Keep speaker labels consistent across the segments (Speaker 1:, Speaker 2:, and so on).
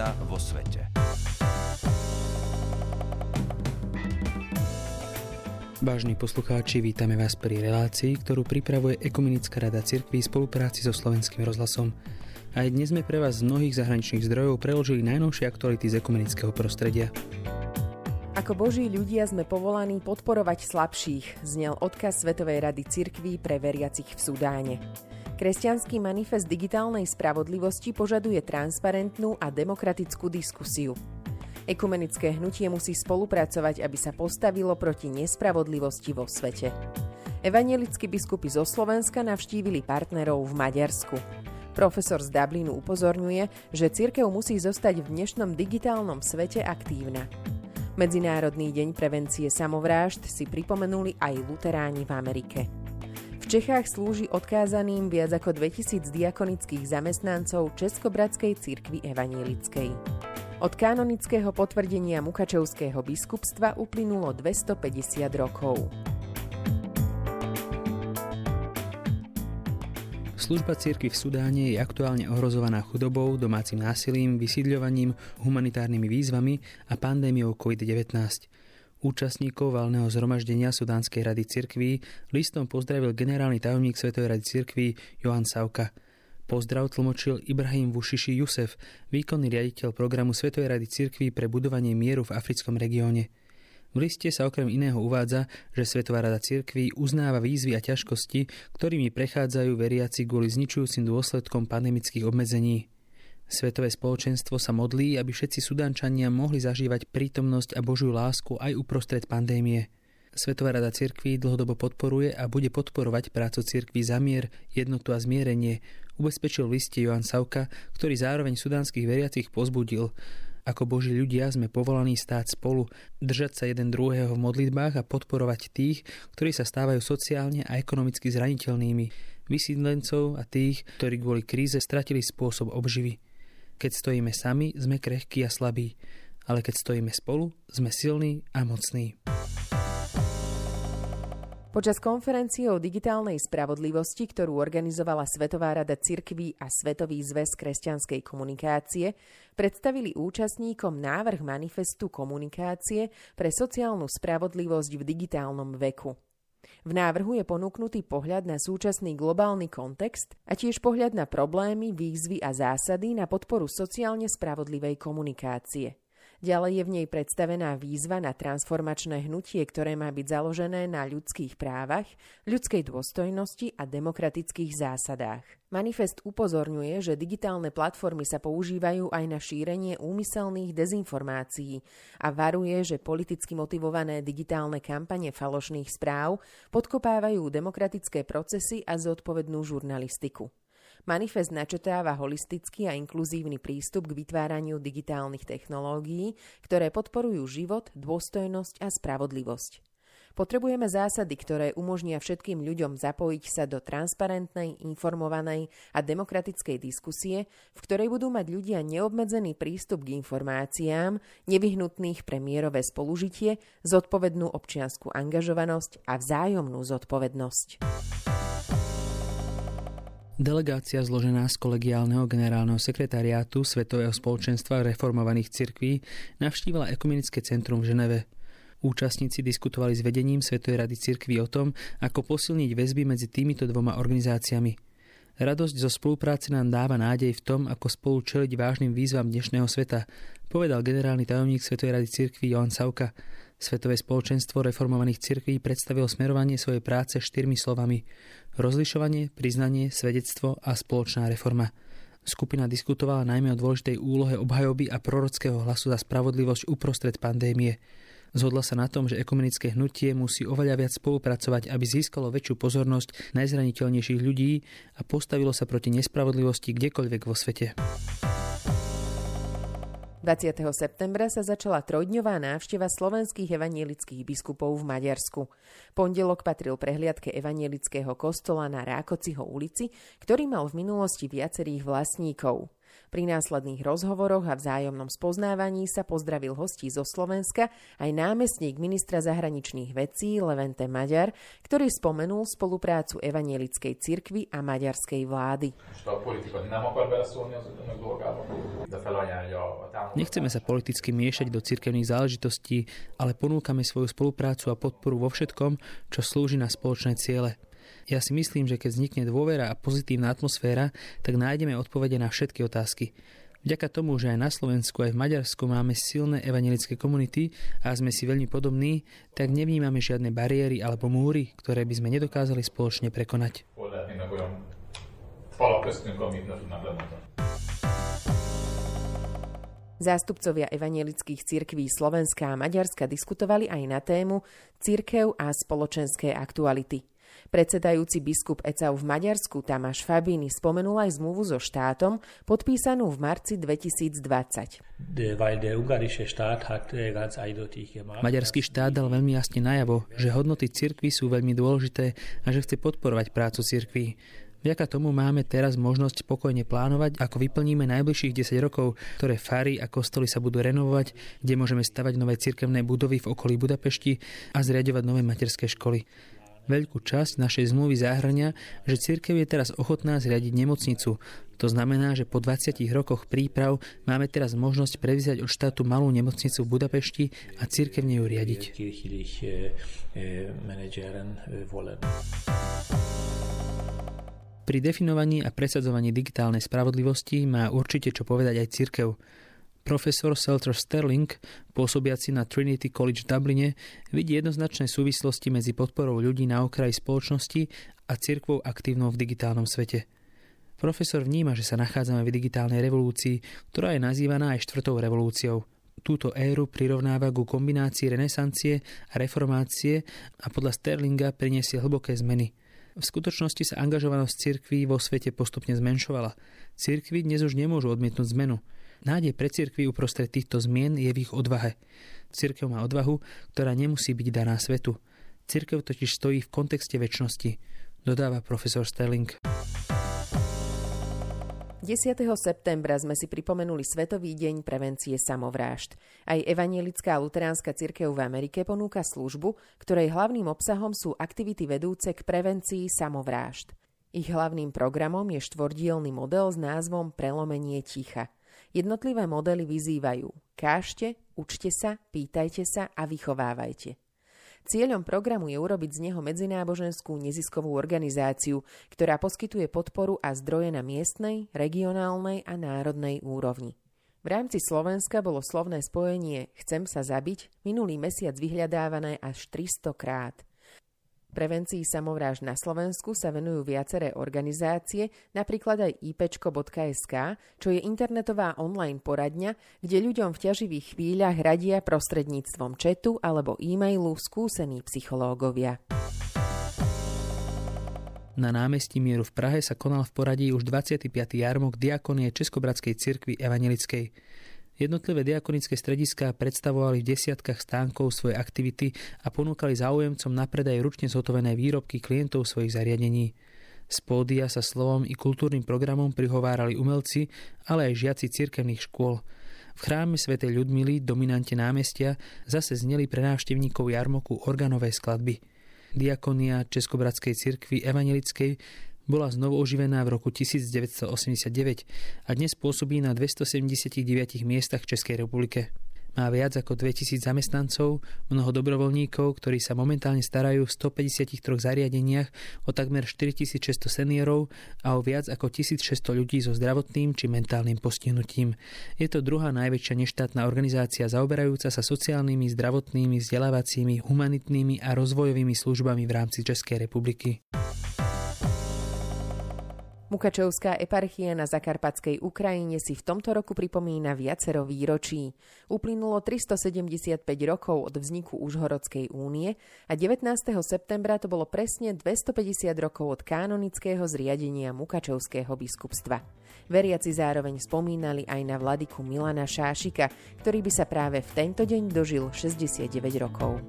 Speaker 1: aktívna vo svete.
Speaker 2: Vážni poslucháči, vítame vás pri relácii, ktorú pripravuje Ekumenická rada cirkví v spolupráci so Slovenským rozhlasom. Aj dnes sme pre vás z mnohých zahraničných zdrojov preložili najnovšie aktuality z ekumenického prostredia.
Speaker 3: Ako boží ľudia sme povolaní podporovať slabších, znel odkaz Svetovej rady cirkví pre veriacich v Sudáne. Kresťanský manifest digitálnej spravodlivosti požaduje transparentnú a demokratickú diskusiu. Ekumenické hnutie musí spolupracovať, aby sa postavilo proti nespravodlivosti vo svete. Evangelickí biskupy zo Slovenska navštívili partnerov v Maďarsku. Profesor z Dublinu upozorňuje, že cirkev musí zostať v dnešnom digitálnom svete aktívna. Medzinárodný deň prevencie samovrážd si pripomenuli aj luteráni v Amerike. Čechách slúži odkázaným viac ako 2000 diakonických zamestnancov Českobratskej cirkvi evanielickej. Od kanonického potvrdenia Mukačevského biskupstva uplynulo 250 rokov.
Speaker 2: Služba cirkvi v Sudáne je aktuálne ohrozovaná chudobou, domácim násilím, vysídľovaním, humanitárnymi výzvami a pandémiou COVID-19. Účastníkov valného zhromaždenia Sudánskej rady cirkví listom pozdravil generálny tajomník Svetovej rady cirkví Johan Sauka – Pozdrav tlmočil Ibrahim Vušiši Jusef, výkonný riaditeľ programu Svetovej rady cirkví pre budovanie mieru v africkom regióne. V liste sa okrem iného uvádza, že Svetová rada cirkví uznáva výzvy a ťažkosti, ktorými prechádzajú veriaci kvôli zničujúcim dôsledkom pandemických obmedzení. Svetové spoločenstvo sa modlí, aby všetci Sudančania mohli zažívať prítomnosť a Božiu lásku aj uprostred pandémie. Svetová rada cirkví dlhodobo podporuje a bude podporovať prácu cirkví za mier, jednotu a zmierenie, ubezpečil v liste Johan Sauka, ktorý zároveň sudánskych veriacich pozbudil. Ako Boží ľudia sme povolaní stáť spolu, držať sa jeden druhého v modlitbách a podporovať tých, ktorí sa stávajú sociálne a ekonomicky zraniteľnými, vysídlencov a tých, ktorí kvôli kríze stratili spôsob obživy. Keď stojíme sami, sme krehkí a slabí, ale keď stojíme spolu, sme silní a mocní.
Speaker 3: Počas konferencie o digitálnej spravodlivosti, ktorú organizovala Svetová rada cirkví a Svetový zväz kresťanskej komunikácie, predstavili účastníkom návrh manifestu komunikácie pre sociálnu spravodlivosť v digitálnom veku. V návrhu je ponúknutý pohľad na súčasný globálny kontext a tiež pohľad na problémy, výzvy a zásady na podporu sociálne spravodlivej komunikácie. Ďalej je v nej predstavená výzva na transformačné hnutie, ktoré má byť založené na ľudských právach, ľudskej dôstojnosti a demokratických zásadách. Manifest upozorňuje, že digitálne platformy sa používajú aj na šírenie úmyselných dezinformácií a varuje, že politicky motivované digitálne kampane falošných správ podkopávajú demokratické procesy a zodpovednú žurnalistiku. Manifest načetáva holistický a inkluzívny prístup k vytváraniu digitálnych technológií, ktoré podporujú život, dôstojnosť a spravodlivosť. Potrebujeme zásady, ktoré umožnia všetkým ľuďom zapojiť sa do transparentnej, informovanej a demokratickej diskusie, v ktorej budú mať ľudia neobmedzený prístup k informáciám, nevyhnutných pre mierové spolužitie, zodpovednú občianskú angažovanosť a vzájomnú zodpovednosť.
Speaker 2: Delegácia zložená z kolegiálneho generálneho sekretariátu Svetového spoločenstva reformovaných cirkví navštívila Ekumenické centrum v Ženeve. Účastníci diskutovali s vedením Svetovej rady cirkví o tom, ako posilniť väzby medzi týmito dvoma organizáciami. Radosť zo spolupráce nám dáva nádej v tom, ako spolu čeliť vážnym výzvam dnešného sveta, povedal generálny tajomník Svetovej rady cirkví Johan Sauka. Svetové spoločenstvo reformovaných cirkví predstavilo smerovanie svojej práce štyrmi slovami rozlišovanie, priznanie, svedectvo a spoločná reforma. Skupina diskutovala najmä o dôležitej úlohe obhajoby a prorockého hlasu za spravodlivosť uprostred pandémie. Zhodla sa na tom, že ekumenické hnutie musí oveľa viac spolupracovať, aby získalo väčšiu pozornosť najzraniteľnejších ľudí a postavilo sa proti nespravodlivosti kdekoľvek vo svete.
Speaker 3: 20. septembra sa začala trojdňová návšteva slovenských evanielických biskupov v Maďarsku. Pondelok patril prehliadke evanielického kostola na Rákociho ulici, ktorý mal v minulosti viacerých vlastníkov. Pri následných rozhovoroch a vzájomnom spoznávaní sa pozdravil hostí zo Slovenska aj námestník ministra zahraničných vecí Levente Maďar, ktorý spomenul spoluprácu evanielickej cirkvy a maďarskej vlády.
Speaker 2: Nechceme sa politicky miešať do cirkevných záležitostí, ale ponúkame svoju spoluprácu a podporu vo všetkom, čo slúži na spoločné ciele. Ja si myslím, že keď vznikne dôvera a pozitívna atmosféra, tak nájdeme odpovede na všetky otázky. Vďaka tomu, že aj na Slovensku, aj v Maďarsku máme silné evangelické komunity a sme si veľmi podobní, tak nevnímame žiadne bariéry alebo múry, ktoré by sme nedokázali spoločne prekonať.
Speaker 3: Zástupcovia evangelických cirkví Slovenska a Maďarska diskutovali aj na tému Cirkev a spoločenské aktuality. Predsedajúci biskup ECAU v Maďarsku Tamáš Fabíny spomenul aj zmluvu so štátom, podpísanú v marci 2020.
Speaker 2: Maďarský štát dal veľmi jasne najavo, že hodnoty cirkvy sú veľmi dôležité a že chce podporovať prácu cirkví. Vďaka tomu máme teraz možnosť spokojne plánovať, ako vyplníme najbližších 10 rokov, ktoré fary a kostoly sa budú renovovať, kde môžeme stavať nové cirkevné budovy v okolí Budapešti a zriadovať nové materské školy. Veľkú časť našej zmluvy zahrania, že cirkev je teraz ochotná zriadiť nemocnicu. To znamená, že po 20 rokoch príprav máme teraz možnosť prevziať od štátu malú nemocnicu v Budapešti a cirkevne ju riadiť. Pri definovaní a presadzovaní digitálnej spravodlivosti má určite čo povedať aj cirkev. Profesor Selter Sterling, pôsobiaci na Trinity College v Dubline, vidí jednoznačné súvislosti medzi podporou ľudí na okraji spoločnosti a cirkvou aktívnou v digitálnom svete. Profesor vníma, že sa nachádzame v digitálnej revolúcii, ktorá je nazývaná aj štvrtou revolúciou. Túto éru prirovnáva ku kombinácii renesancie a reformácie a podľa Sterlinga priniesie hlboké zmeny. V skutočnosti sa angažovanosť cirkví vo svete postupne zmenšovala. Cirkvy dnes už nemôžu odmietnúť zmenu. Nádej pre cirkvi uprostred týchto zmien je v ich odvahe. Cirkev má odvahu, ktorá nemusí byť daná svetu. Cirkev totiž stojí v kontexte väčšnosti, dodáva profesor Sterling.
Speaker 3: 10. septembra sme si pripomenuli Svetový deň prevencie samovrážd. Aj Evanielická luteránska cirkev v Amerike ponúka službu, ktorej hlavným obsahom sú aktivity vedúce k prevencii samovrážd. Ich hlavným programom je štvordielný model s názvom Prelomenie ticha – Jednotlivé modely vyzývajú kážte, učte sa, pýtajte sa a vychovávajte. Cieľom programu je urobiť z neho medzináboženskú neziskovú organizáciu, ktorá poskytuje podporu a zdroje na miestnej, regionálnej a národnej úrovni. V rámci Slovenska bolo slovné spojenie Chcem sa zabiť minulý mesiac vyhľadávané až 300 krát. Prevencii samovráž na Slovensku sa venujú viaceré organizácie, napríklad aj ipečko.sk, čo je internetová online poradňa, kde ľuďom v ťaživých chvíľach radia prostredníctvom četu alebo e-mailu skúsení psychológovia.
Speaker 2: Na námestí Mieru v Prahe sa konal v poradí už 25. jarmok diakonie Českobratskej cirkvi Evangelickej. Jednotlivé diakonické strediská predstavovali v desiatkách stánkov svoje aktivity a ponúkali záujemcom na predaj ručne zhotovené výrobky klientov svojich zariadení. Z pódia sa slovom i kultúrnym programom prihovárali umelci, ale aj žiaci cirkevných škôl. V chráme svätej Ľudmily, dominante námestia, zase zneli pre návštevníkov jarmoku organové skladby. Diakonia Českobratskej cirkvi evangelickej bola znovu oživená v roku 1989 a dnes pôsobí na 279 miestach v Českej republike. Má viac ako 2000 zamestnancov, mnoho dobrovoľníkov, ktorí sa momentálne starajú v 153 zariadeniach o takmer 4600 seniorov a o viac ako 1600 ľudí so zdravotným či mentálnym postihnutím. Je to druhá najväčšia neštátna organizácia zaoberajúca sa sociálnymi, zdravotnými, vzdelávacími, humanitnými a rozvojovými službami v rámci Českej republiky.
Speaker 3: Mukačovská eparchia na zakarpatskej Ukrajine si v tomto roku pripomína viacero výročí. Uplynulo 375 rokov od vzniku Užhorodskej únie a 19. septembra to bolo presne 250 rokov od kanonického zriadenia Mukačovského biskupstva. Veriaci zároveň spomínali aj na vladiku Milana Šášika, ktorý by sa práve v tento deň dožil 69 rokov.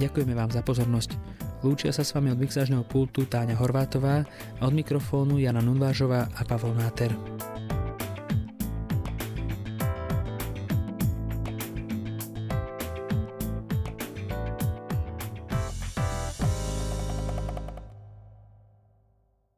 Speaker 2: Ďakujeme vám za pozornosť. Lúčia sa s vami od mixážneho pultu Táňa Horvátová a od mikrofónu Jana Nunvážová a Pavol Náter.